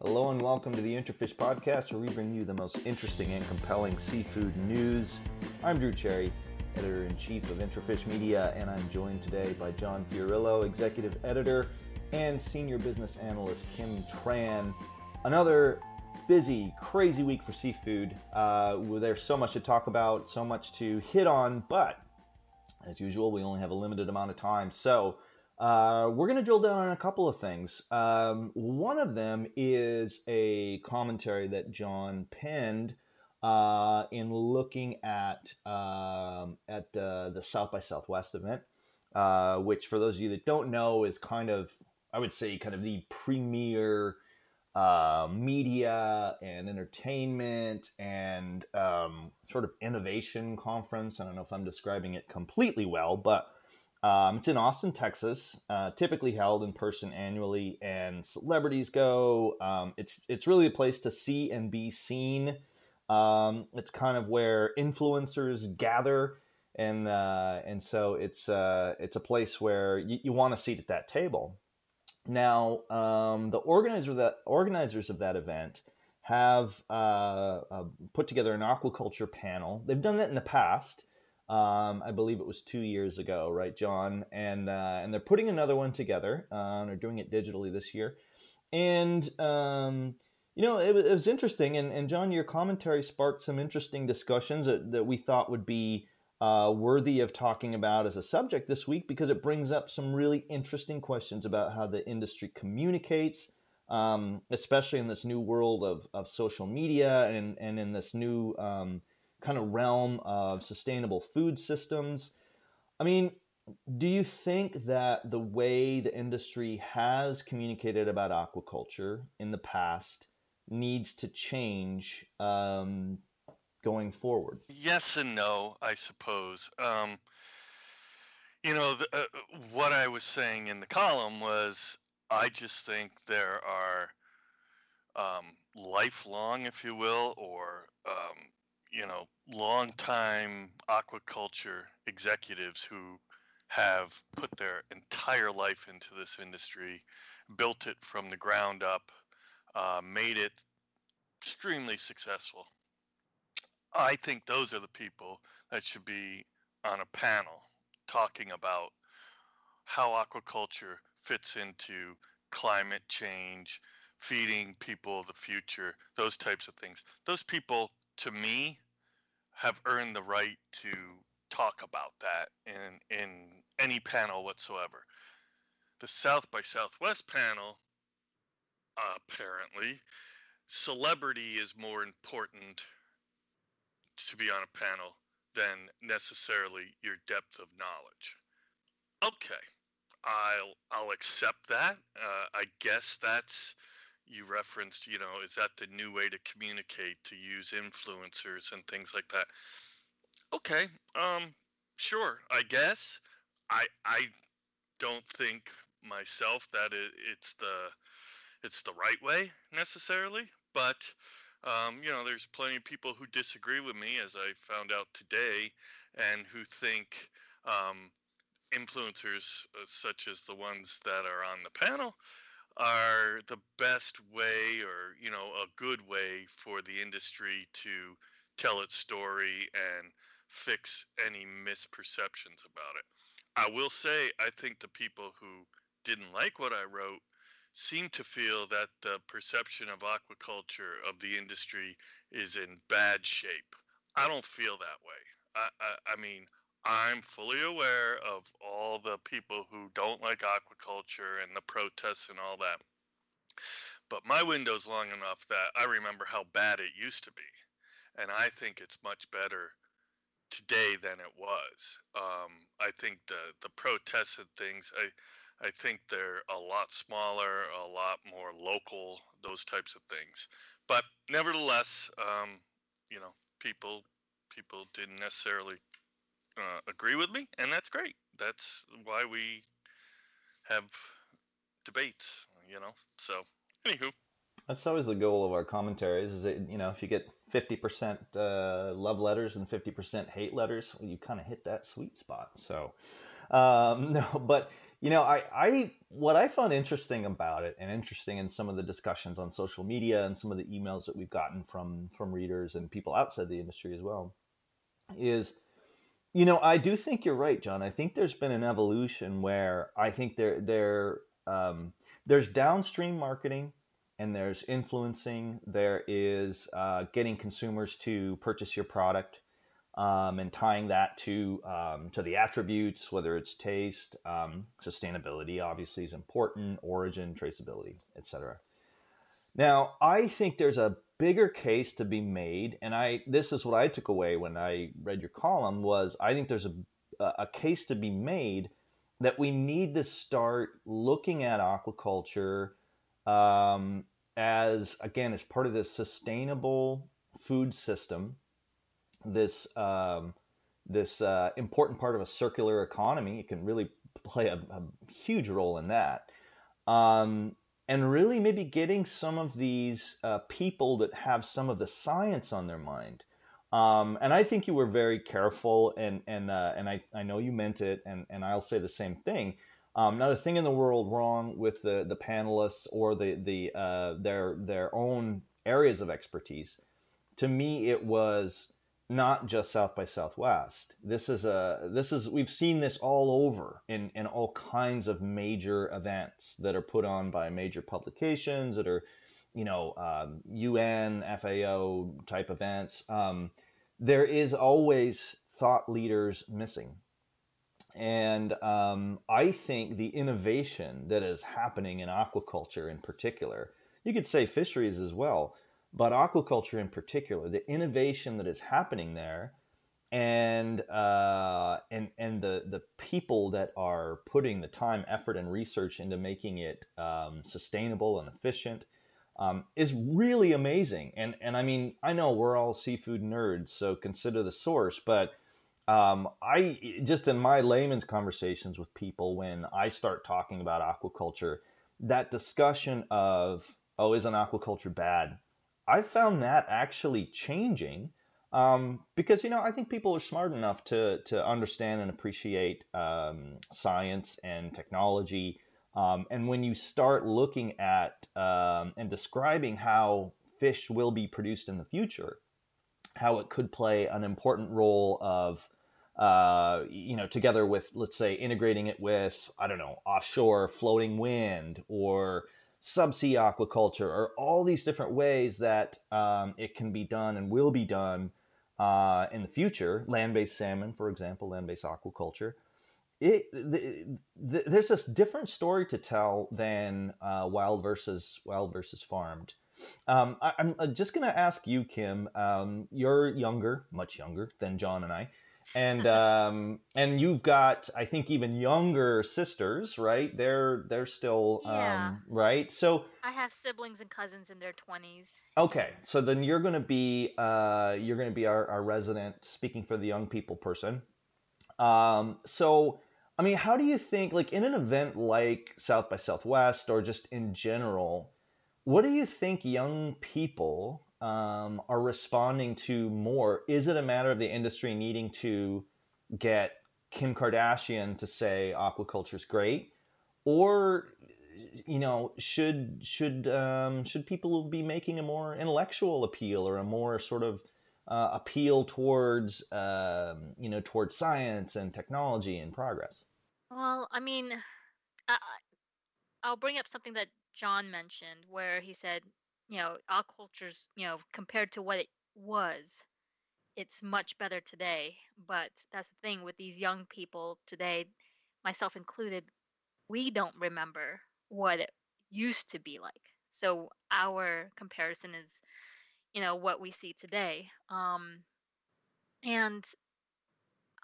Hello and welcome to the IntraFish Podcast, where we bring you the most interesting and compelling seafood news. I'm Drew Cherry, editor in chief of IntraFish Media, and I'm joined today by John Fiorillo, executive editor, and senior business analyst Kim Tran. Another busy, crazy week for seafood. Uh, there's so much to talk about, so much to hit on, but as usual, we only have a limited amount of time. So, uh, we're going to drill down on a couple of things. Um, one of them is a commentary that John penned uh, in looking at um, at uh, the South by Southwest event, uh, which, for those of you that don't know, is kind of I would say kind of the premier uh, media and entertainment and um, sort of innovation conference. I don't know if I'm describing it completely well, but um, it's in Austin, Texas, uh, typically held in person annually, and celebrities go. Um, it's it's really a place to see and be seen. Um, it's kind of where influencers gather, and uh, and so it's uh, it's a place where you, you want a seat at that table. Now, um, the organizer that organizers of that event have uh, uh, put together an aquaculture panel. They've done that in the past. Um, I believe it was two years ago, right, John? And uh, and they're putting another one together. Uh, they're doing it digitally this year, and um, you know it, it, was interesting. And, and John, your commentary sparked some interesting discussions that, that we thought would be uh, worthy of talking about as a subject this week because it brings up some really interesting questions about how the industry communicates, um, especially in this new world of, of social media and, and in this new um, kind of realm of sustainable food systems. I mean, do you think that the way the industry has communicated about aquaculture in the past needs to change um, going forward? Yes and no, I suppose. Um, you know, the, uh, what I was saying in the column was I just think there are um, lifelong, if you will, or um, you know, long-time aquaculture executives who have put their entire life into this industry, built it from the ground up, uh, made it extremely successful. I think those are the people that should be on a panel talking about how aquaculture fits into climate change, feeding people the future, those types of things. Those people to me, have earned the right to talk about that in in any panel whatsoever. The South by Southwest panel, apparently, celebrity is more important to be on a panel than necessarily your depth of knowledge. Okay, I'll I'll accept that. Uh, I guess that's you referenced, you know, is that the new way to communicate to use influencers and things like that? Okay, um, sure, I guess. I I don't think myself that it, it's the it's the right way necessarily, but um, you know, there's plenty of people who disagree with me, as I found out today, and who think um, influencers uh, such as the ones that are on the panel are the best way or you know a good way for the industry to tell its story and fix any misperceptions about it. I will say I think the people who didn't like what I wrote seem to feel that the perception of aquaculture of the industry is in bad shape. I don't feel that way. I, I, I mean, I'm fully aware of all the people who don't like aquaculture and the protests and all that. But my window's long enough that I remember how bad it used to be. And I think it's much better today than it was. Um, I think the, the protests and things, I, I think they're a lot smaller, a lot more local, those types of things. But nevertheless, um, you know, people people didn't necessarily uh, agree with me, and that's great. That's why we have debates, you know. So, anywho. That's always the goal of our commentaries. Is that you know if you get fifty percent uh, love letters and fifty percent hate letters, well, you kind of hit that sweet spot. So, um, no, but You know, I, I what I found interesting about it, and interesting in some of the discussions on social media and some of the emails that we've gotten from from readers and people outside the industry as well, is you know I do think you're right, John. I think there's been an evolution where I think there there um, there's downstream marketing and there's influencing. There is uh, getting consumers to purchase your product um, and tying that to um, to the attributes, whether it's taste, um, sustainability, obviously is important, origin, traceability, etc. Now, I think there's a bigger case to be made, and I this is what I took away when I read your column was I think there's a a case to be made that we need to start looking at aquaculture um, as again as part of this sustainable food system this um, this uh, important part of a circular economy. It can really play a, a huge role in that. Um, and really maybe getting some of these uh, people that have some of the science on their mind. Um, and I think you were very careful, and and uh, and I, I know you meant it, and, and I'll say the same thing. Um, not a thing in the world wrong with the, the panelists or the the uh, their their own areas of expertise. To me, it was not just South by Southwest. This is a this is we've seen this all over in in all kinds of major events that are put on by major publications that are, you know, um, UN FAO type events. Um, there is always thought leaders missing. And um, I think the innovation that is happening in aquaculture in particular, you could say fisheries as well, but aquaculture in particular, the innovation that is happening there, and uh, and and the the people that are putting the time, effort, and research into making it um, sustainable and efficient um, is really amazing. And and I mean, I know we're all seafood nerds, so consider the source, but. Um, I just in my layman's conversations with people when I start talking about aquaculture, that discussion of oh, isn't aquaculture bad? I found that actually changing um, because you know I think people are smart enough to to understand and appreciate um, science and technology. Um, and when you start looking at um, and describing how fish will be produced in the future, how it could play an important role of uh, you know, together with, let's say, integrating it with, I don't know, offshore floating wind or subsea aquaculture or all these different ways that um, it can be done and will be done uh, in the future. Land-based salmon, for example, land-based aquaculture. It, the, the, there's this different story to tell than uh, wild versus wild versus farmed. Um, I, am just going to ask you, Kim. Um, you're younger, much younger than John and I and um and you've got i think even younger sisters right? They're they're still yeah. um right? So i have siblings and cousins in their 20s okay. So then you're going to be uh you're going to be our, our resident speaking for the young people person. Um so i mean how do you think like in an event like south by southwest or just in general what do you think young people um, are responding to more? Is it a matter of the industry needing to get Kim Kardashian to say aquaculture is great, or you know, should should um, should people be making a more intellectual appeal or a more sort of uh, appeal towards um, you know towards science and technology and progress? Well, I mean, I, I'll bring up something that John mentioned, where he said you know, our culture's, you know, compared to what it was, it's much better today. But that's the thing with these young people today, myself included, we don't remember what it used to be like. So our comparison is, you know, what we see today. Um, and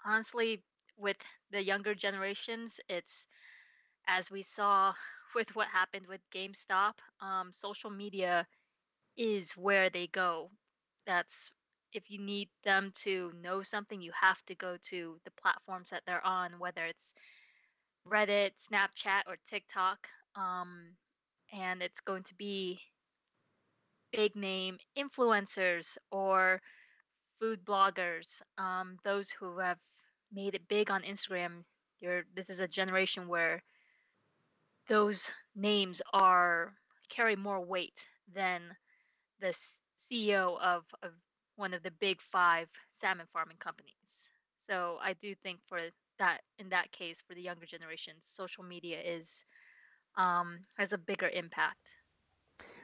honestly, with the younger generations, it's as we saw with what happened with GameStop, um, social media is where they go. That's if you need them to know something, you have to go to the platforms that they're on, whether it's Reddit, Snapchat, or TikTok. Um, and it's going to be big name influencers or food bloggers, um, those who have made it big on Instagram. You're, this is a generation where those names are carry more weight than the CEO of, of one of the big five salmon farming companies. So I do think for that in that case for the younger generation, social media is um, has a bigger impact.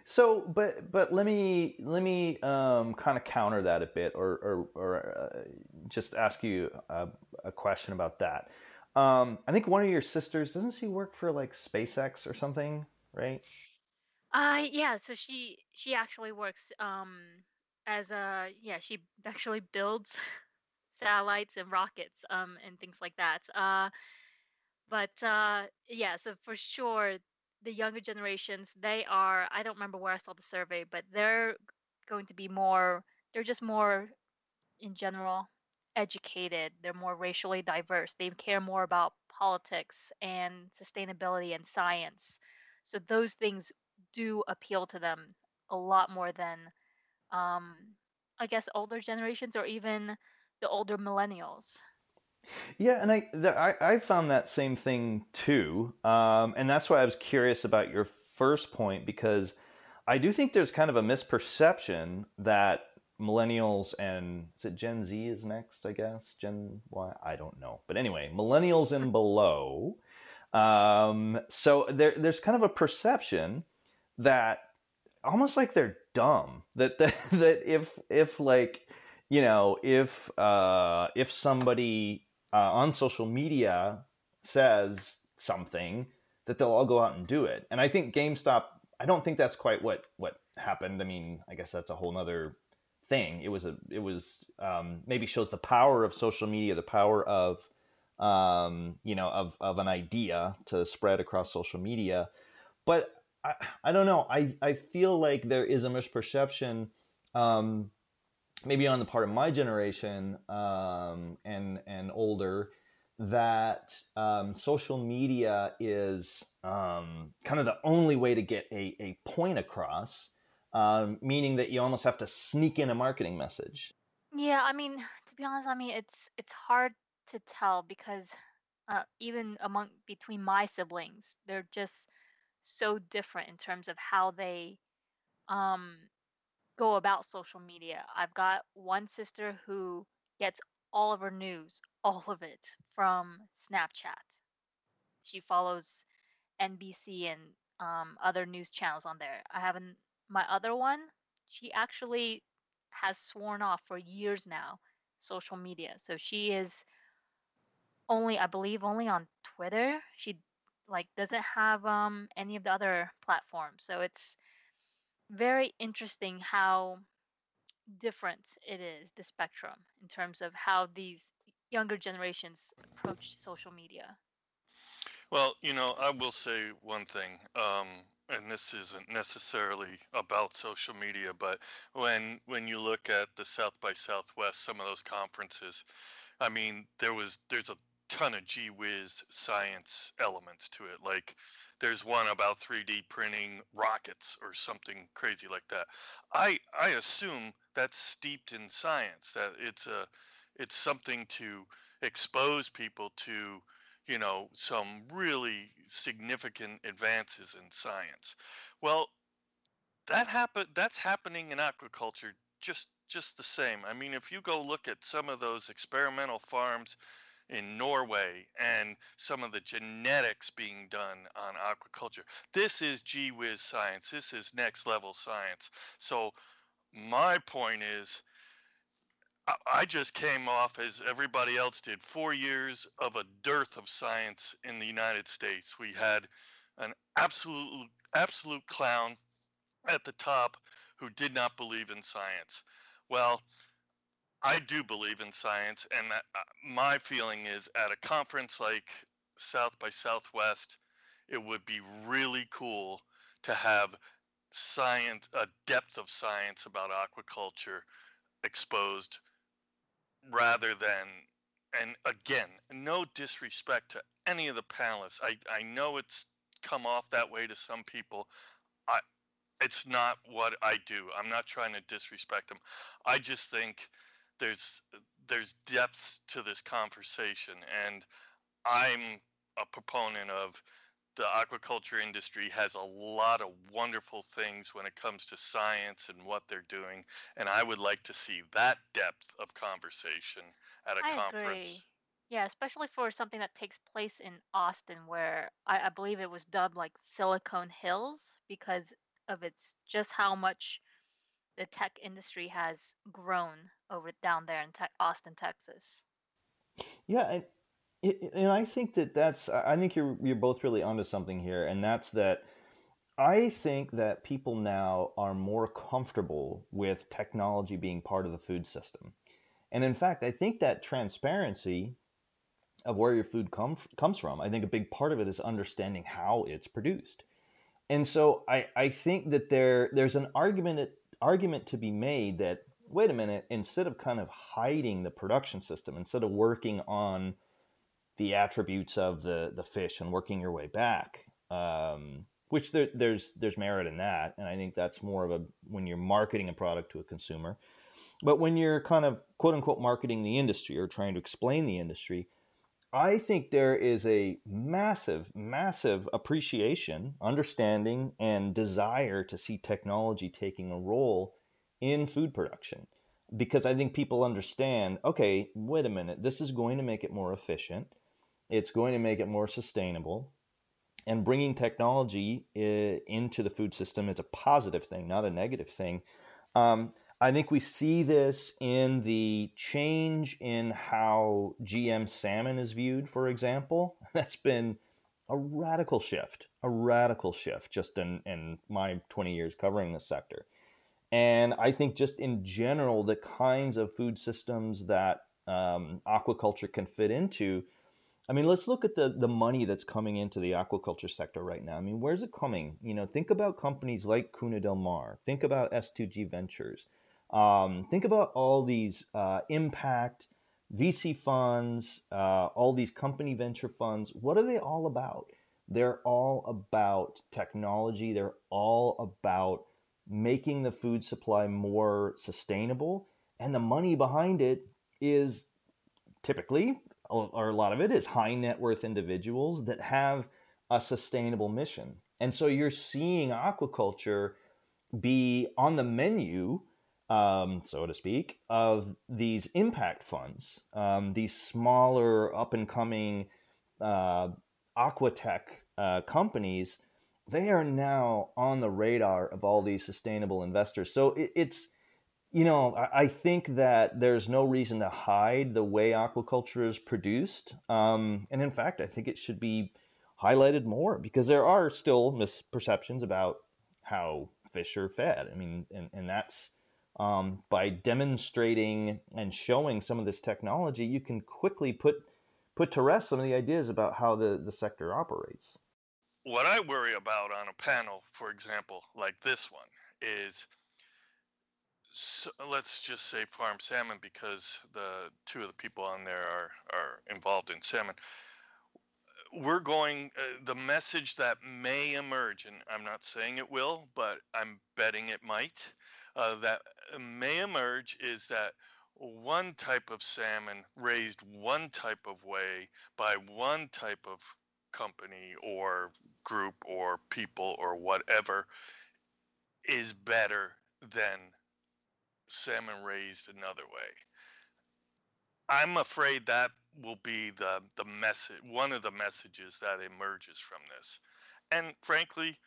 So, but but let me let me um, kind of counter that a bit, or or, or uh, just ask you a, a question about that. Um, I think one of your sisters doesn't she work for like SpaceX or something, right? Uh yeah, so she she actually works um as a yeah, she actually builds satellites and rockets um and things like that. Uh but uh yeah, so for sure the younger generations, they are I don't remember where I saw the survey, but they're going to be more they're just more in general educated. They're more racially diverse. They care more about politics and sustainability and science. So those things do appeal to them a lot more than um, I guess older generations or even the older millennials. Yeah, and I the, I, I found that same thing too, um, and that's why I was curious about your first point because I do think there's kind of a misperception that millennials and is it Gen Z is next, I guess Gen Y, I don't know, but anyway, millennials and below. Um, so there, there's kind of a perception that almost like they're dumb that that, that if if like you know if uh, if somebody uh, on social media says something that they'll all go out and do it. And i think gamestop i don't think that's quite what what happened. I mean i guess that's a whole nother thing. It was a it was um, maybe shows the power of social media the power of um, you know of of an idea to spread across social media. But I, I don't know. I, I feel like there is a misperception, um, maybe on the part of my generation um, and and older, that um, social media is um, kind of the only way to get a, a point across, um, meaning that you almost have to sneak in a marketing message. Yeah, I mean, to be honest, I mean it's it's hard to tell because uh, even among between my siblings, they're just so different in terms of how they um, go about social media. I've got one sister who gets all of her news, all of it from Snapchat. She follows NBC and um, other news channels on there. I have an, my other one. She actually has sworn off for years now social media. So she is only, I believe, only on Twitter. She like doesn't have um any of the other platforms. So it's very interesting how different it is the spectrum in terms of how these younger generations approach social media. Well, you know, I will say one thing, um, and this isn't necessarily about social media, but when when you look at the South by Southwest, some of those conferences, I mean, there was there's a ton of gee whiz science elements to it. Like there's one about 3D printing rockets or something crazy like that. I I assume that's steeped in science. That it's a it's something to expose people to you know some really significant advances in science. Well, that happen that's happening in aquaculture just just the same. I mean, if you go look at some of those experimental farms in Norway and some of the genetics being done on aquaculture. This is gee whiz science. This is next level science. So my point is I just came off as everybody else did four years of a dearth of science in the United States. We had an absolute absolute clown at the top who did not believe in science. Well, I do believe in science, and uh, my feeling is at a conference like South by Southwest, it would be really cool to have science, a depth of science about aquaculture exposed rather than, and again, no disrespect to any of the panelists. I, I know it's come off that way to some people. I, it's not what I do. I'm not trying to disrespect them. I just think there's there's depth to this conversation and i'm a proponent of the aquaculture industry has a lot of wonderful things when it comes to science and what they're doing, and I would like to see that depth of conversation at a I conference. agree. Yeah, especially for something that takes place in Austin, where I, I believe it was dubbed like Silicon Hills because of its just how much the tech industry has grown over down there in te- Austin, Texas. Yeah, and and I think that that's I think you're you're both really onto something here, and that's that I think that people now are more comfortable with technology being part of the food system. And in fact, I think that transparency of where your food com- comes from, I think a big part of it is understanding how it's produced. And so I, I think that there there's an argument that, argument to be made that wait a minute, instead of kind of hiding the production system, instead of working on the attributes of the the fish and working your way back, um, which there, there's there's merit in that, and I think that's more of a when you're marketing a product to a consumer. But when you're kind of quote unquote marketing the industry or trying to explain the industry, I think there is a massive, massive appreciation, understanding, and desire to see technology taking a role in food production. Because I think people understand okay, wait a minute, this is going to make it more efficient, it's going to make it more sustainable. And bringing technology eh, into the food system is a positive thing, not a negative thing. Um, I think we see this in the change in how GM salmon is viewed, for example. That's been a radical shift, a radical shift just in, in my 20 years covering this sector. And I think just in general, the kinds of food systems that um, aquaculture can fit into. I mean, let's look at the, the money that's coming into the aquaculture sector right now. I mean, where's it coming? You know, think about companies like Cuna del Mar. Think about S2G Ventures. Um, think about all these uh, impact VC funds, uh, all these company venture funds. What are they all about? They're all about technology. They're all about making the food supply more sustainable. And the money behind it is typically, or a lot of it is high net worth individuals that have a sustainable mission. And so you're seeing aquaculture be on the menu um, so to speak, of these impact funds, um, these smaller, up and coming uh, aquatech uh, companies. They are now on the radar of all these sustainable investors. So it, it's, you know, I, I, think that there's no reason to hide the way aquaculture is produced. Um, and in fact, I think it should be highlighted more because there are still misperceptions about how fish are fed. I mean, and, and that's um, by demonstrating and showing some of this technology, you can quickly put put to rest some of the ideas about how the, the sector operates. What I worry about on a panel, for example, like this one, is so let's just say farm salmon because the two of the people on there are, are involved in salmon. We're going, uh, the message that may emerge, and I'm not saying it will, but I'm betting it might, uh, that may emerge is that one type of salmon raised one type of way by one type of company or group or people or whatever is better than salmon raised another way. I'm afraid that will be the the message one of the messages that emerges from this. And frankly,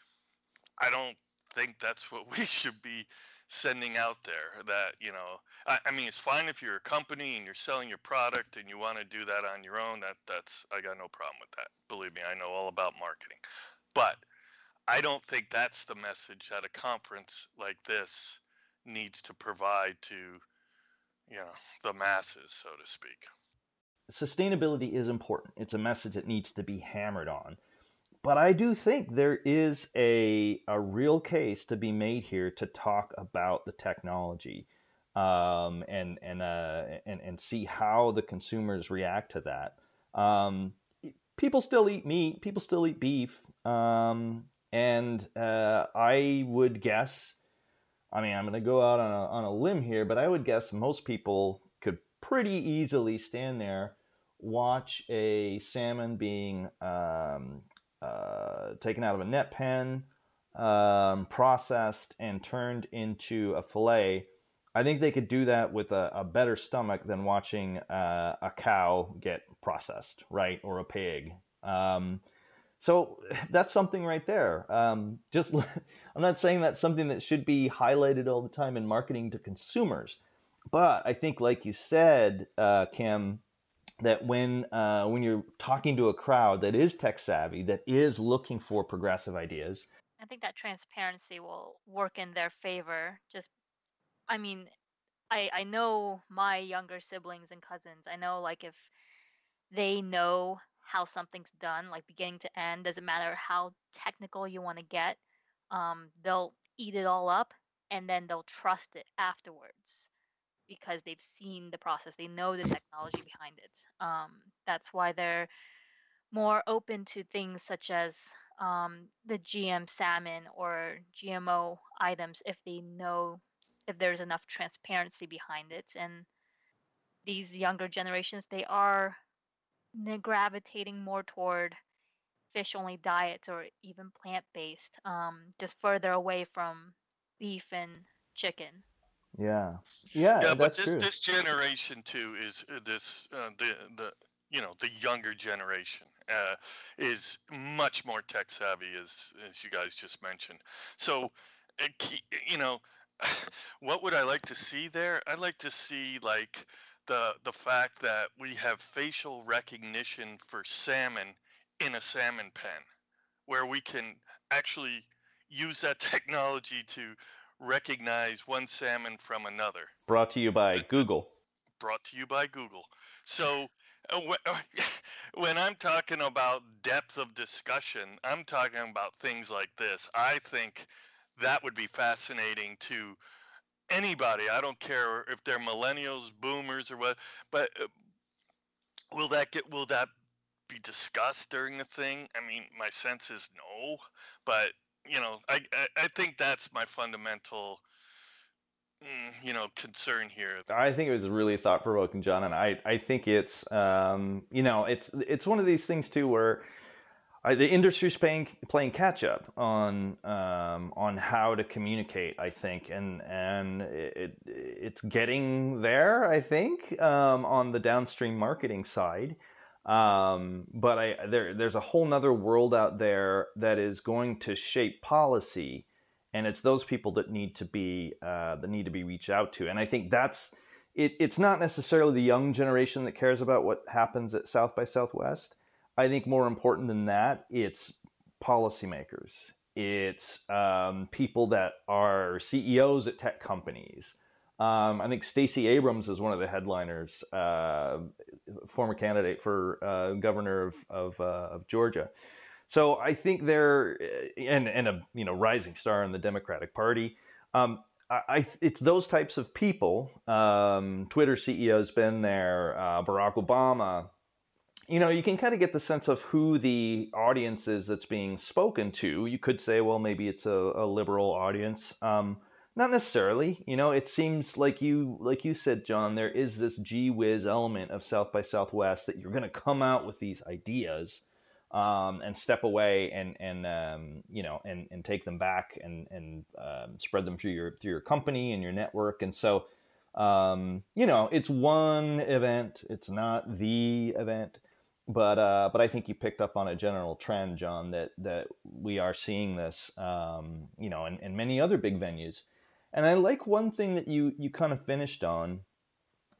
I don't think that's what we should be sending out there that you know I, I, mean it's fine if you're a company and you're selling your product and you want to do that on your own that that's i got no problem with that. Believe me i know all about marketing. But i don't think that's the message that a conference like this needs to provide to you know the masses so to speak. Sustainability is important. It's a message that needs to be hammered on but I do think there is a, a real case to be made here to talk about the technology um, and, and, uh, and, and see how the consumers react to that. Um, people still eat meat, people still eat beef. Um, and uh, I would guess, I mean, I'm going to go out on a, on a limb here, but I would guess most people could pretty easily stand there, watch a salmon being um, uh, taken out of a net pen, um, processed, and turned into a fillet. I think they could do that with a, a better stomach than watching uh, a cow get processed, right, or a pig. Um, so that's something right there. Um, just I'm not saying that's something that should be highlighted all the time in marketing to consumers, but I think, like you said, uh, Kim, that when uh, when you're talking to a crowd that is tech savvy, that is looking for progressive ideas, I think that transparency will work in their favor. Just, I mean, I I know my younger siblings and cousins. I know like if they know how something's done, like beginning to end, doesn't matter how technical you want to get, um, they'll eat it all up and then they'll trust it afterwards because they've seen the process, they know the technology behind it. Um, that's why they're more open to things such as um, the GM salmon or GMO items if they know if there's enough transparency behind it. And these younger generations, they are gravitating more toward fish only diets or even plant based, um, just further away from beef and chicken. Yeah, yeah, yeah, but this true. this generation too is uh, this uh, the the you know the younger generation uh, is much more tech savvy as as you guys just mentioned. So, uh, you know, what would I like to see there? I'd like to see like the the fact that we have facial recognition for salmon in a salmon pen, where we can actually use that technology to recognize one salmon from another. Brought to you by Google. Brought to you by Google. So uh, when I'm talking about depth of discussion, I'm talking about things like this. I think that would be fascinating to anybody. I don't care if they're millennials, boomers, or what. But uh, will that get? Will that be discussed during the thing? I mean, my sense is no. But you know, I I, I think that's my fundamental. mm, You know, concern here. I think it was really thought provoking, John, and I I think it's um, you know it's it's one of these things too where I, the industry's playing playing catch up on um, on how to communicate. I think, and and it, it's getting there. I think um, on the downstream marketing side. Um, but I there there's a whole nother world out there that is going to shape policy, and it's those people that need to be uh, that need to be reached out to. And I think that's it. It's not necessarily the young generation that cares about what happens at South by Southwest. I think more important than that, it's policymakers. It's um, people that are CEOs at tech companies. Um, I think Stacey Abrams is one of the headliners, uh, former candidate for uh, governor of of, uh, of, Georgia. So I think they're and and a you know rising star in the Democratic Party. Um, I, it's those types of people. Um, Twitter CEO's been there. Uh, Barack Obama. You know, you can kind of get the sense of who the audience is that's being spoken to. You could say, well, maybe it's a, a liberal audience. Um, not necessarily. You know, it seems like you like you said, John, there is this gee whiz element of South by Southwest that you're gonna come out with these ideas um, and step away and and um, you know and and take them back and and um, spread them through your through your company and your network. And so um, you know, it's one event, it's not the event. But uh, but I think you picked up on a general trend, John, that that we are seeing this, um, you know, in, in many other big venues and I like one thing that you you kind of finished on,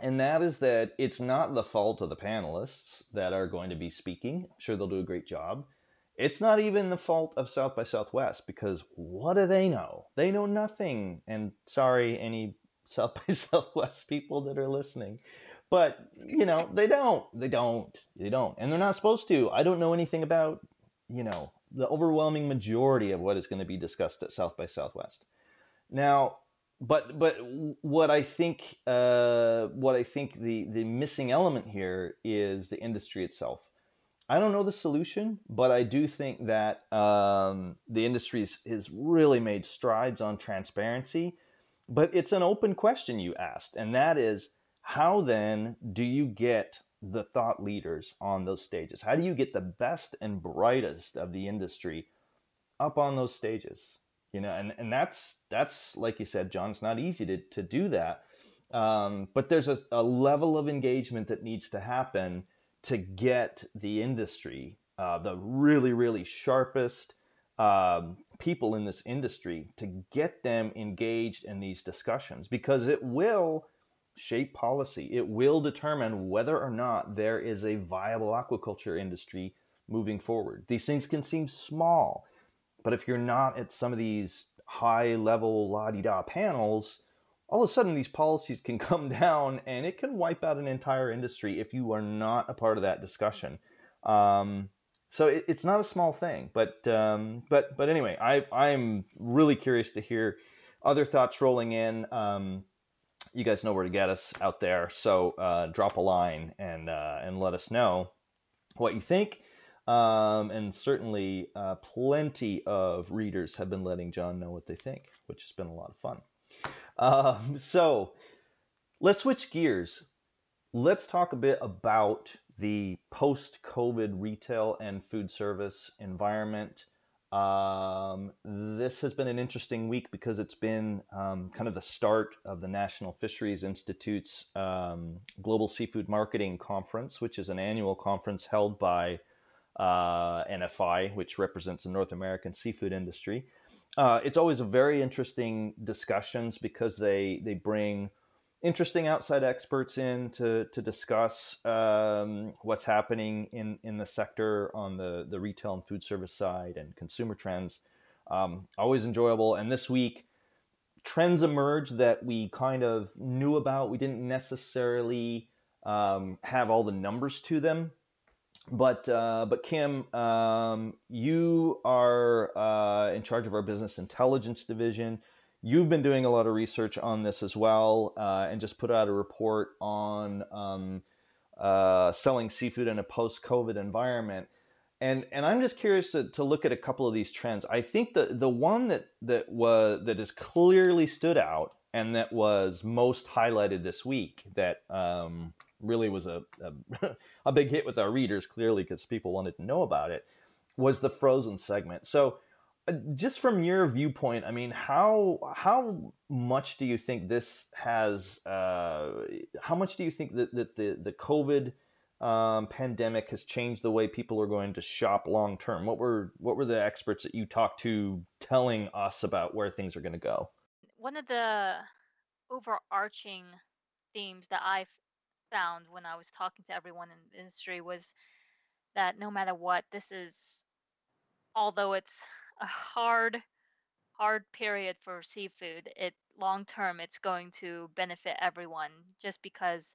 and that is that it's not the fault of the panelists that are going to be speaking. I'm sure they'll do a great job. It's not even the fault of South by Southwest because what do they know? They know nothing. And sorry, any South by Southwest people that are listening. But, you know, they don't. They don't. They don't. And they're not supposed to. I don't know anything about, you know, the overwhelming majority of what is going to be discussed at South by Southwest. Now, but but what I think uh, what I think the the missing element here is the industry itself. I don't know the solution, but I do think that um, the industry has really made strides on transparency. But it's an open question you asked, and that is how then do you get the thought leaders on those stages? How do you get the best and brightest of the industry up on those stages? You know, and, and that's that's like you said, John. It's not easy to to do that, um, but there's a, a level of engagement that needs to happen to get the industry, uh, the really really sharpest um, people in this industry, to get them engaged in these discussions because it will shape policy. It will determine whether or not there is a viable aquaculture industry moving forward. These things can seem small, but if you're not at some of these high level la di da panels, all of a sudden these policies can come down and it can wipe out an entire industry if you are not a part of that discussion. Um, so it, it's not a small thing, but um, but but anyway, I I'm really curious to hear other thoughts rolling in. Um, you guys know where to get us out there. So uh, drop a line and uh, and let us know what you think. Um, and certainly, uh, plenty of readers have been letting John know what they think, which has been a lot of fun. Um, so let's switch gears. Let's talk a bit about the post COVID retail and food service environment. Um, this has been an interesting week because it's been um, kind of the start of the National Fisheries Institute's um, Global Seafood Marketing Conference, which is an annual conference held by uh, NFI, which represents the North American seafood industry. Uh, it's always a very interesting discussions because they they bring interesting outside experts in to to discuss um, what's happening in in the sector on the the retail and food service side and consumer trends. Um, always enjoyable. And this week, trends emerged that we kind of knew about. We didn't necessarily um, have all the numbers to them. But uh, but Kim, um, you are uh, in charge of our business intelligence division You've been doing a lot of research on this as well, uh, and just put out a report on um, uh, selling seafood in a post-COVID environment. And and I'm just curious to, to look at a couple of these trends. I think the the one that that was that has clearly stood out and that was most highlighted this week that um, really was a, a, a big hit with our readers clearly because people wanted to know about it was the frozen segment. So uh, just from your viewpoint, I mean, how how much do you think this has? Uh, how much do you think that, that the the COVID um, pandemic has changed the way people are going to shop long term? What were what were the experts that you talked to telling us about where things are going to go? One of the overarching themes that I found when I was talking to everyone in the industry was that no matter what, this is although it's a hard hard period for seafood it long term it's going to benefit everyone just because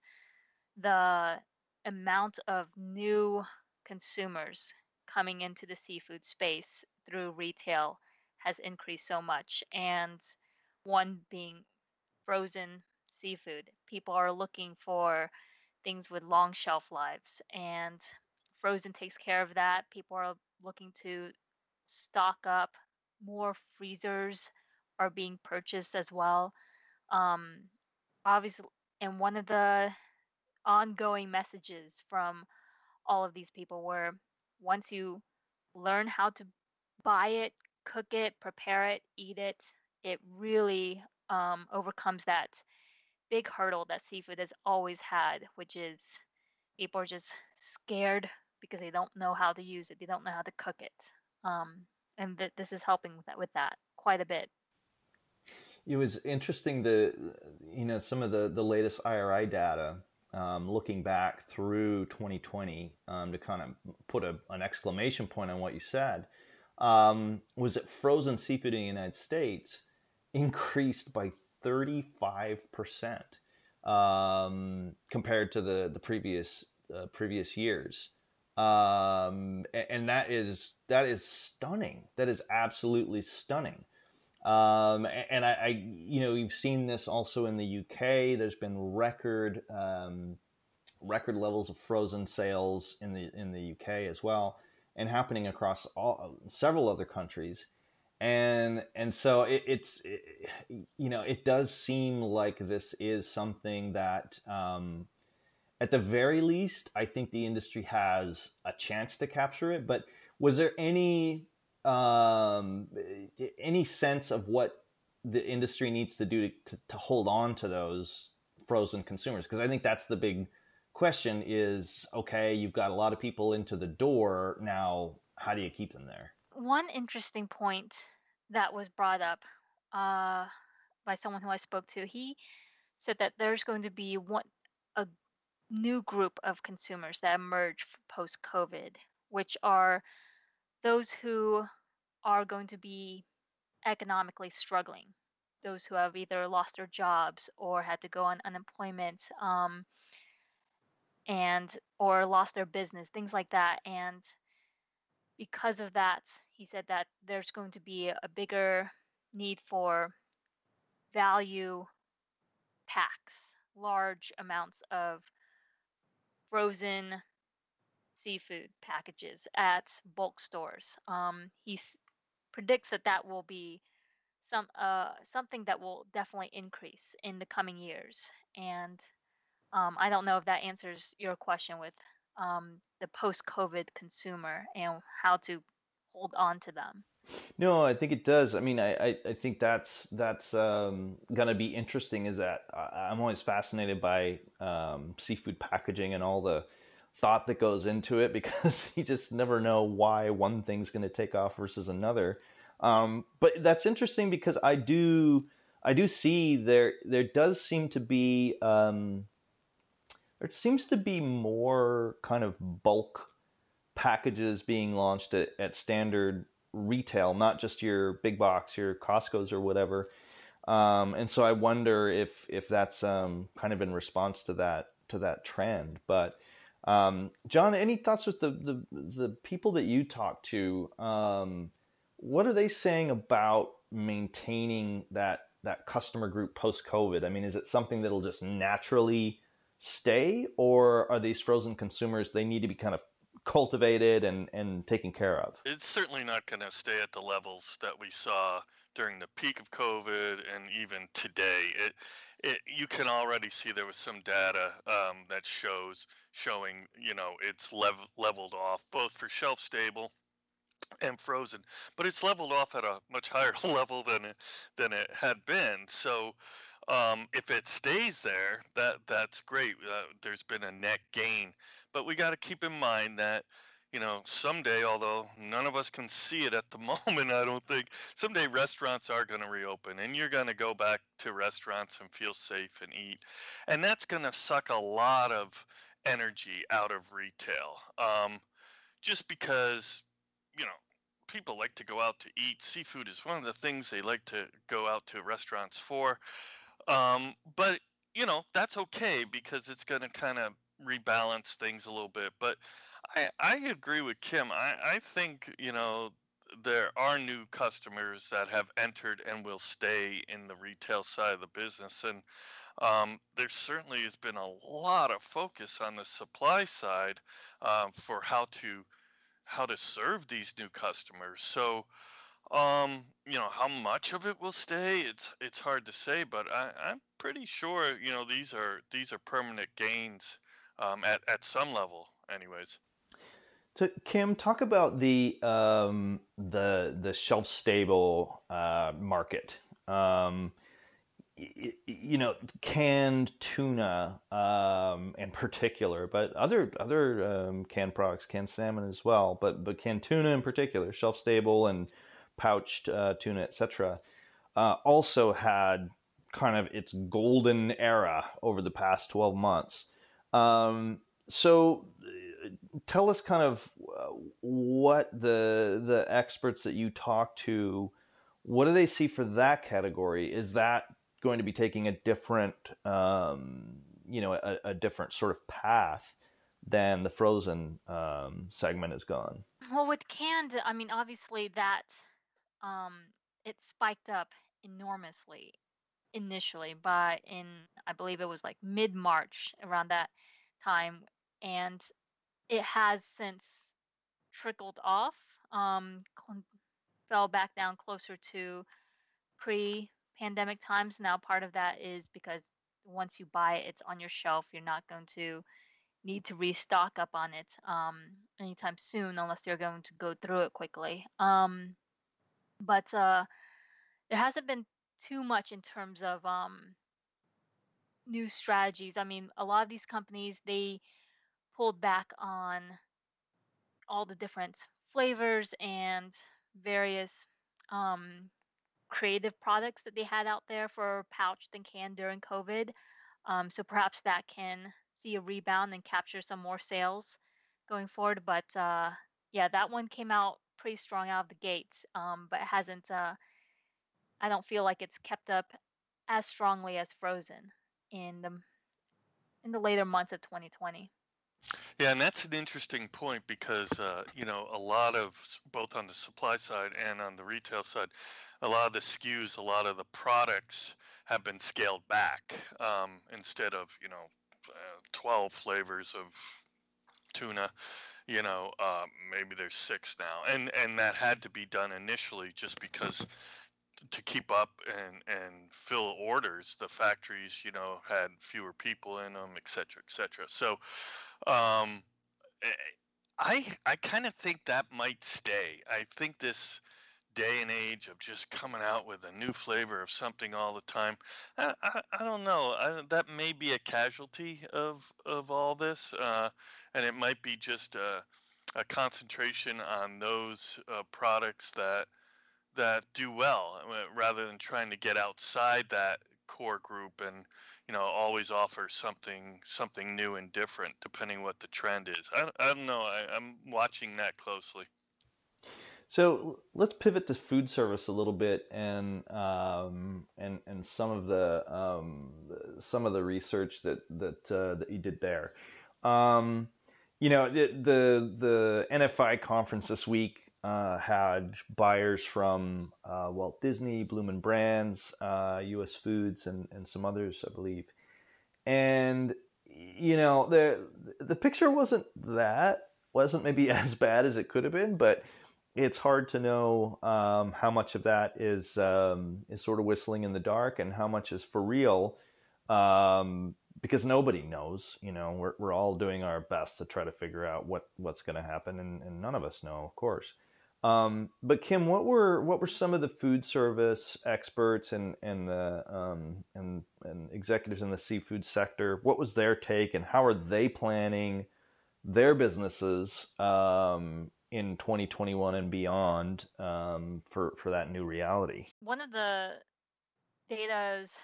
the amount of new consumers coming into the seafood space through retail has increased so much. And one being frozen seafood people are looking for things with long shelf lives and frozen takes care of that people are looking to stock up. More freezers are being purchased as well. Um, obviously, and one of the ongoing messages from all of these people were once you learn how to buy it, cook it, prepare it, eat it, it really um, overcomes that big hurdle that seafood has always had, which is people are just scared because they don't know how to use it, they don't know how to cook it um, and that this is helping with that with that quite a bit. It was interesting the you know some of the the latest IRI data um, looking back through 2020 um, to kind of put a, an exclamation point on what you said um, was that frozen seafood in the United States increased by 35 percent um, compared to the the previous uh, previous years um, and that is that is stunning. That is absolutely stunning. Um, and I, I, you know, you've seen this also in the UK. There's been record um, record levels of frozen sales in the in the UK as well, and happening across all several other countries. And and so it, it's it, you know it does seem like this is something that um, at the very least, I think the industry has a chance to capture it. But was there any um, any sense of what the industry needs to do to, to, to hold on to those frozen consumers? Because I think that's the big question: is okay, you've got a lot of people into the door now. How do you keep them there? One interesting point that was brought up uh, by someone who I spoke to, he said that there's going to be one a new group of consumers that emerge post COVID, which are those who are going to be economically struggling, those who have either lost their jobs or had to go on unemployment, um, and or lost their business, things like that. And because of that, he said that there's going to be a bigger need for value packs, large amounts of frozen seafood packages at bulk stores. Um, he s- predicts that that will be some uh, something that will definitely increase in the coming years. And um, I don't know if that answers your question with um, the post-COVID consumer and how to hold on to them. No, I think it does. I mean, I, I, I think that's that's um, gonna be interesting. Is that I, I'm always fascinated by um, seafood packaging and all the thought that goes into it because you just never know why one thing's to take off versus another. Um, but that's interesting because I do I do see there there does seem to be um, there seems to be more kind of bulk packages being launched at, at standard retail, not just your big box, your Costco's or whatever. Um, and so I wonder if if that's um, kind of in response to that to that trend. But um, John, any thoughts with the, the the people that you talk to? Um, what are they saying about maintaining that that customer group post COVID? I mean, is it something that'll just naturally stay, or are these frozen consumers they need to be kind of cultivated and, and taken care of? It's certainly not going to stay at the levels that we saw during the peak of COVID and even today. It, it you can already see there was some data um, that shows showing you know it's lev- leveled off both for shelf stable and frozen, but it's leveled off at a much higher level than it, than it had been. So um, if it stays there, that that's great. Uh, there's been a net gain, but we got to keep in mind that you know someday, although none of us can see it at the moment, I don't think someday restaurants are going to reopen, and you're going to go back to restaurants and feel safe and eat, and that's going to suck a lot of energy out of retail. Um, just because you know people like to go out to eat. Seafood is one of the things they like to go out to restaurants for. Um, but you know that's okay because it's going to kind of rebalance things a little bit. But I I agree with Kim. I I think you know there are new customers that have entered and will stay in the retail side of the business and um, there certainly has been a lot of focus on the supply side um, for how to how to serve these new customers. So, um, you know, how much of it will stay? It's it's hard to say, but I, I'm pretty sure you know these are these are permanent gains um, at at some level, anyways. So Kim, talk about the um, the the shelf stable uh, market. Um, you know, canned tuna um, in particular, but other other um, canned products, canned salmon as well, but but canned tuna in particular, shelf stable and pouched uh, tuna, etc., uh, also had kind of its golden era over the past twelve months. Um, so, tell us kind of uh, what the the experts that you talk to, what do they see for that category? Is that going to be taking a different, um, you know, a, a, different sort of path than the frozen um, segment has gone. Well, with canned, I mean, obviously that um, it spiked up enormously initially, but in I believe it was like mid March around that time, and it has since trickled off, um, cl- fell back down closer to pre pandemic times. Now, part of that is because once you buy it, it's on your shelf. You're not going to need to restock up on it um, anytime soon, unless you're going to go through it quickly. Um, but uh, there hasn't been too much in terms of um, new strategies. I mean, a lot of these companies they pulled back on all the different flavors and various um, creative products that they had out there for pouched and canned during COVID. Um, so perhaps that can see a rebound and capture some more sales going forward. But uh, yeah, that one came out pretty strong out of the gates, um, but hasn't. Uh, I don't feel like it's kept up as strongly as Frozen in the in the later months of 2020. Yeah, and that's an interesting point because uh, you know a lot of both on the supply side and on the retail side, a lot of the SKUs, a lot of the products have been scaled back um, instead of you know uh, 12 flavors of tuna you know uh, maybe there's six now and and that had to be done initially just because to keep up and and fill orders the factories you know had fewer people in them et cetera et cetera. So um, eh, i i kind of think that might stay. I think this day and age of just coming out with a new flavor of something all the time. I, I, I don't know. I, that may be a casualty of of all this, uh, and it might be just a, a concentration on those uh, products that that do well, uh, rather than trying to get outside that core group and you know always offer something something new and different depending what the trend is. I, I don't know. I, I'm watching that closely. So let's pivot to food service a little bit and um, and and some of the um, some of the research that that uh, that you did there. Um, you know the, the, the NFI conference this week uh, had buyers from uh, Walt Disney, Bloomin' Brands, U.S. Uh, Foods, and and some others, I believe. And you know the the picture wasn't that wasn't maybe as bad as it could have been, but it's hard to know um, how much of that is um, is sort of whistling in the dark and how much is for real, um, because nobody knows. You know, we're we're all doing our best to try to figure out what what's going to happen, and, and none of us know, of course. Um, but Kim, what were what were some of the food service experts and and the um, and and executives in the seafood sector? What was their take, and how are they planning their businesses um, in 2021 and beyond um, for for that new reality. One of the data's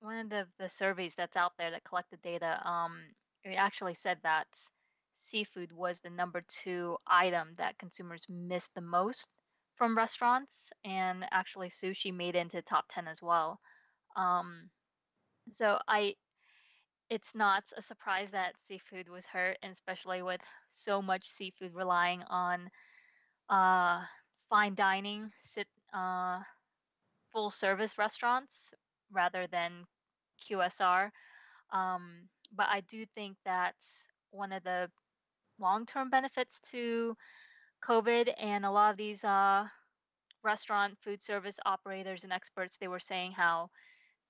one of the, the surveys that's out there that collected data, um, it actually said that seafood was the number two item that consumers missed the most from restaurants, and actually sushi made into top 10 as well. Um, so I it's not a surprise that seafood was hurt, and especially with so much seafood relying on uh, fine dining, sit uh, full service restaurants rather than QSR. Um, but I do think that's one of the long term benefits to COVID, and a lot of these uh, restaurant food service operators and experts they were saying how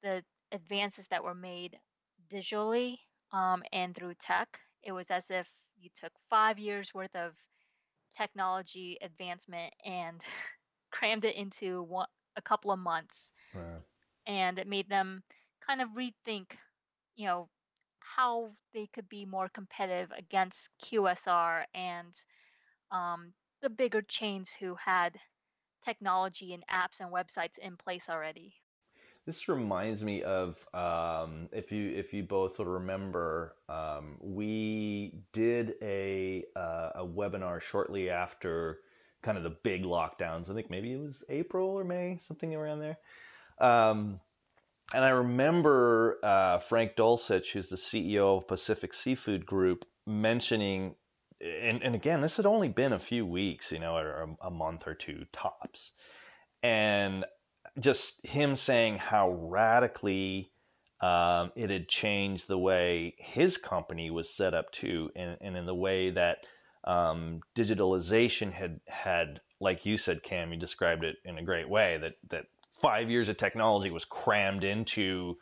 the advances that were made visually um, and through tech. It was as if you took five years worth of technology advancement and crammed it into one, a couple of months. Wow. And it made them kind of rethink, you know, how they could be more competitive against QSR and um, the bigger chains who had technology and apps and websites in place already. This reminds me of um, if you if you both will remember, um, we did a uh, a webinar shortly after kind of the big lockdowns. I think maybe it was April or May, something around there. Um, and I remember uh, Frank Dulcich, who's the CEO of Pacific Seafood Group, mentioning, and, and again, this had only been a few weeks, you know, or a, a month or two tops. And just him saying how radically um, it had changed the way his company was set up too, and, and in the way that um, digitalization had had, like you said, Cam, you described it in a great way. That that five years of technology was crammed into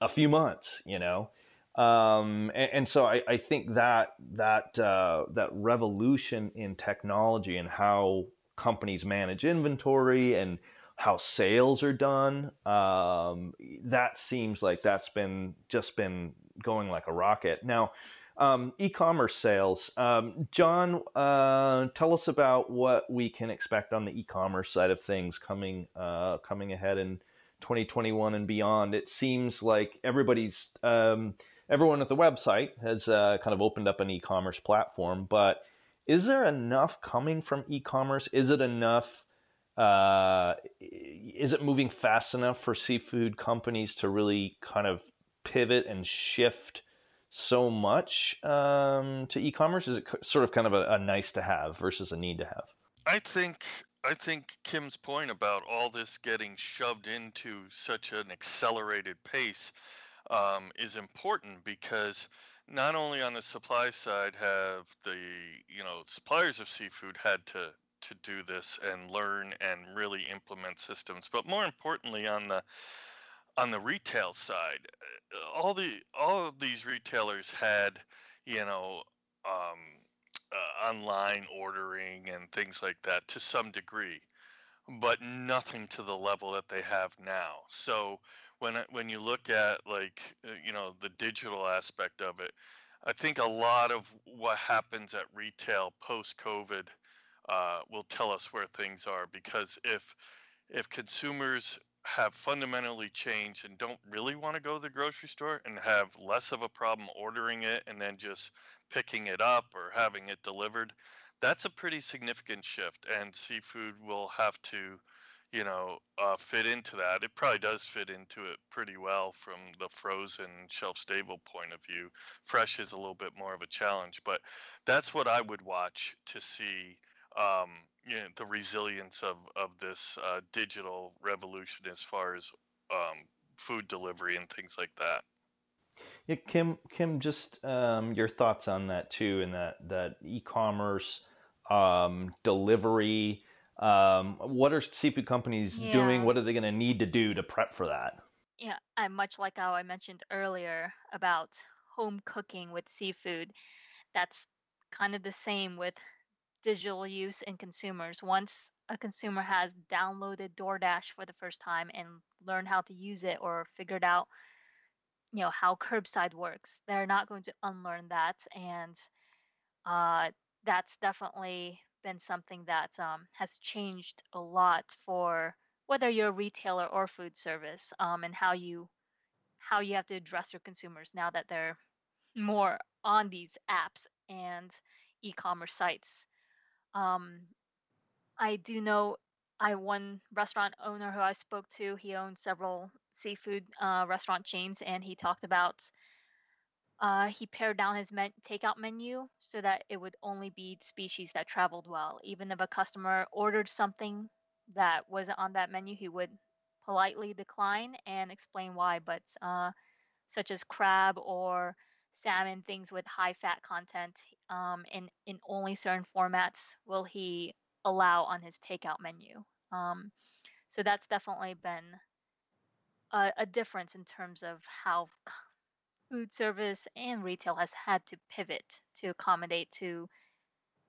a few months, you know. Um, and, and, so I, I, think that that uh, that revolution in technology and how companies manage inventory and how sales are done, um, that seems like that's been just been going like a rocket. Now, um, e-commerce sales, um, John, uh, tell us about what we can expect on the e-commerce side of things coming uh, coming ahead in 2021 and beyond. It seems like everybody's um, everyone at the website has uh, kind of opened up an e-commerce platform, but is there enough coming from e-commerce? Is it enough? Uh, is it moving fast enough for seafood companies to really kind of pivot and shift so much um, to e-commerce? Is it sort of kind of a, a nice to have versus a need to have? I think I think Kim's point about all this getting shoved into such an accelerated pace um, is important because not only on the supply side have the you know suppliers of seafood had to to do this and learn and really implement systems, but more importantly on the on the retail side, uh, all the all of these retailers had you know um, uh, online ordering and things like that to some degree, but nothing to the level that they have now. So when when you look at like uh, you know the digital aspect of it, I think a lot of what happens at retail post COVID uh, will tell us where things are because if if consumers have fundamentally changed and don't really want to go to the grocery store and have less of a problem ordering it and then just picking it up or having it delivered, that's a pretty significant shift. And seafood will have to you know, uh, fit into that. It probably does fit into it pretty well from the frozen shelf stable point of view. Fresh is a little bit more of a challenge, but that's what I would watch to see um, you know, the resilience of, of this uh, digital revolution as far as um, food delivery and things like that. Yeah, Kim, Kim, just um, your thoughts on that too, and that that e-commerce um, delivery um, what are seafood companies yeah. doing? What are they going to need to do to prep for that? Yeah, I much like how I mentioned earlier about home cooking with seafood. That's kind of the same with digital use in consumers. Once a consumer has downloaded DoorDash for the first time and learned how to use it or figured out, you know, how curbside works, they're not going to unlearn that. And uh, that's definitely been something that um, has changed a lot for whether you're a retailer or food service um, and how you how you have to address your consumers now that they're more on these apps and e-commerce sites um, i do know i one restaurant owner who i spoke to he owned several seafood uh, restaurant chains and he talked about uh, he pared down his men- takeout menu so that it would only be species that traveled well. Even if a customer ordered something that wasn't on that menu, he would politely decline and explain why. But uh, such as crab or salmon, things with high fat content, um, in in only certain formats will he allow on his takeout menu. Um, so that's definitely been a, a difference in terms of how food service and retail has had to pivot to accommodate to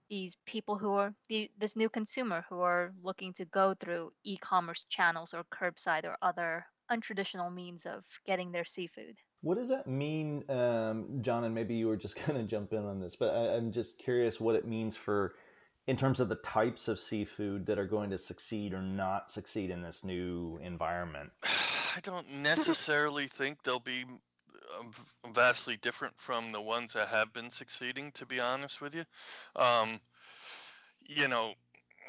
these people who are the, this new consumer who are looking to go through e-commerce channels or curbside or other untraditional means of getting their seafood. What does that mean, um, John? And maybe you were just going to jump in on this, but I, I'm just curious what it means for, in terms of the types of seafood that are going to succeed or not succeed in this new environment. I don't necessarily think they'll be vastly different from the ones that have been succeeding. To be honest with you, um, you know,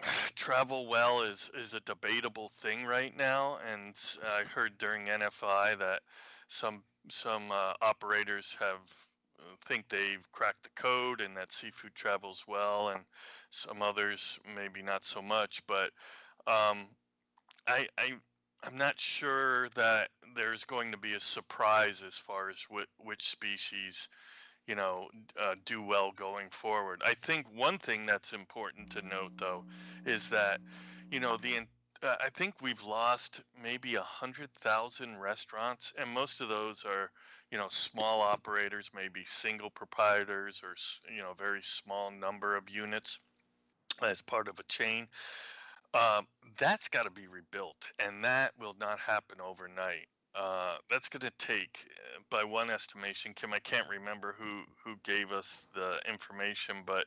travel well is is a debatable thing right now, and I heard during NFI that some some uh, operators have uh, think they've cracked the code and that seafood travels well, and some others maybe not so much. But um, I, I I'm not sure that there's going to be a surprise as far as wh- which species, you know, uh, do well going forward. I think one thing that's important to note, though, is that, you know, the uh, I think we've lost maybe a hundred thousand restaurants, and most of those are, you know, small operators, maybe single proprietors, or you know, very small number of units as part of a chain. Um, that's got to be rebuilt, and that will not happen overnight. Uh, that's going to take, uh, by one estimation, Kim, I can't remember who who gave us the information, but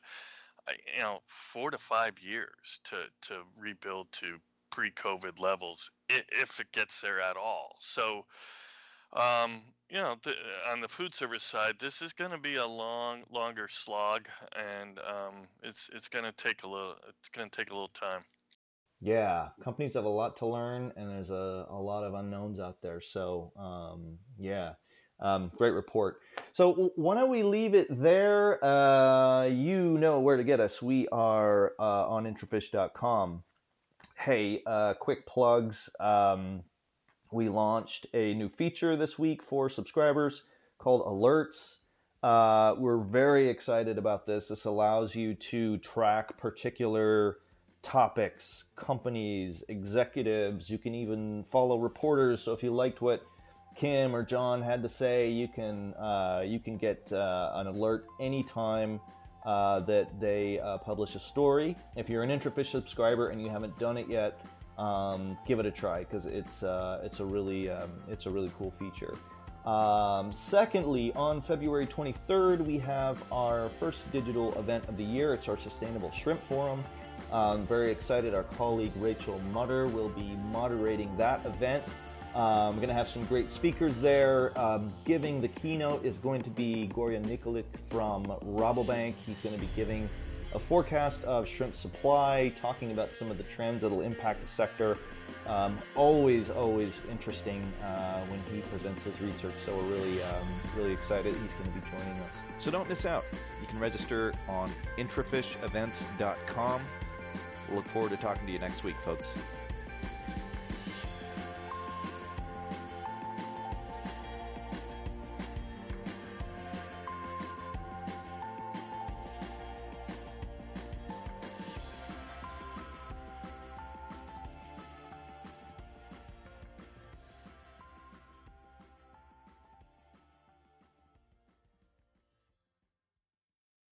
you know, four to five years to to rebuild to pre-COVID levels, if it gets there at all. So, um, you know, on the food service side, this is going to be a long, longer slog, and um, it's it's going to take a little it's going to take a little time. Yeah, companies have a lot to learn, and there's a, a lot of unknowns out there. So, um, yeah, um, great report. So, why don't we leave it there? Uh, you know where to get us. We are uh, on intrafish.com. Hey, uh, quick plugs. Um, we launched a new feature this week for subscribers called Alerts. Uh, we're very excited about this. This allows you to track particular topics, companies, executives. You can even follow reporters. So if you liked what Kim or John had to say, you can uh, you can get uh, an alert anytime uh, that they uh, publish a story. If you're an IntraFish subscriber and you haven't done it yet, um, give it a try because it's uh, it's a really um, it's a really cool feature. Um, secondly, on February 23rd, we have our first digital event of the year. It's our Sustainable Shrimp Forum. I'm very excited. Our colleague Rachel Mutter will be moderating that event. Um, we're going to have some great speakers there. Um, giving the keynote is going to be Gorjan Nikolic from Rabobank. He's going to be giving a forecast of shrimp supply, talking about some of the trends that will impact the sector. Um, always, always interesting uh, when he presents his research. So we're really, um, really excited he's going to be joining us. So don't miss out. You can register on intrafishevents.com. We'll look forward to talking to you next week, folks.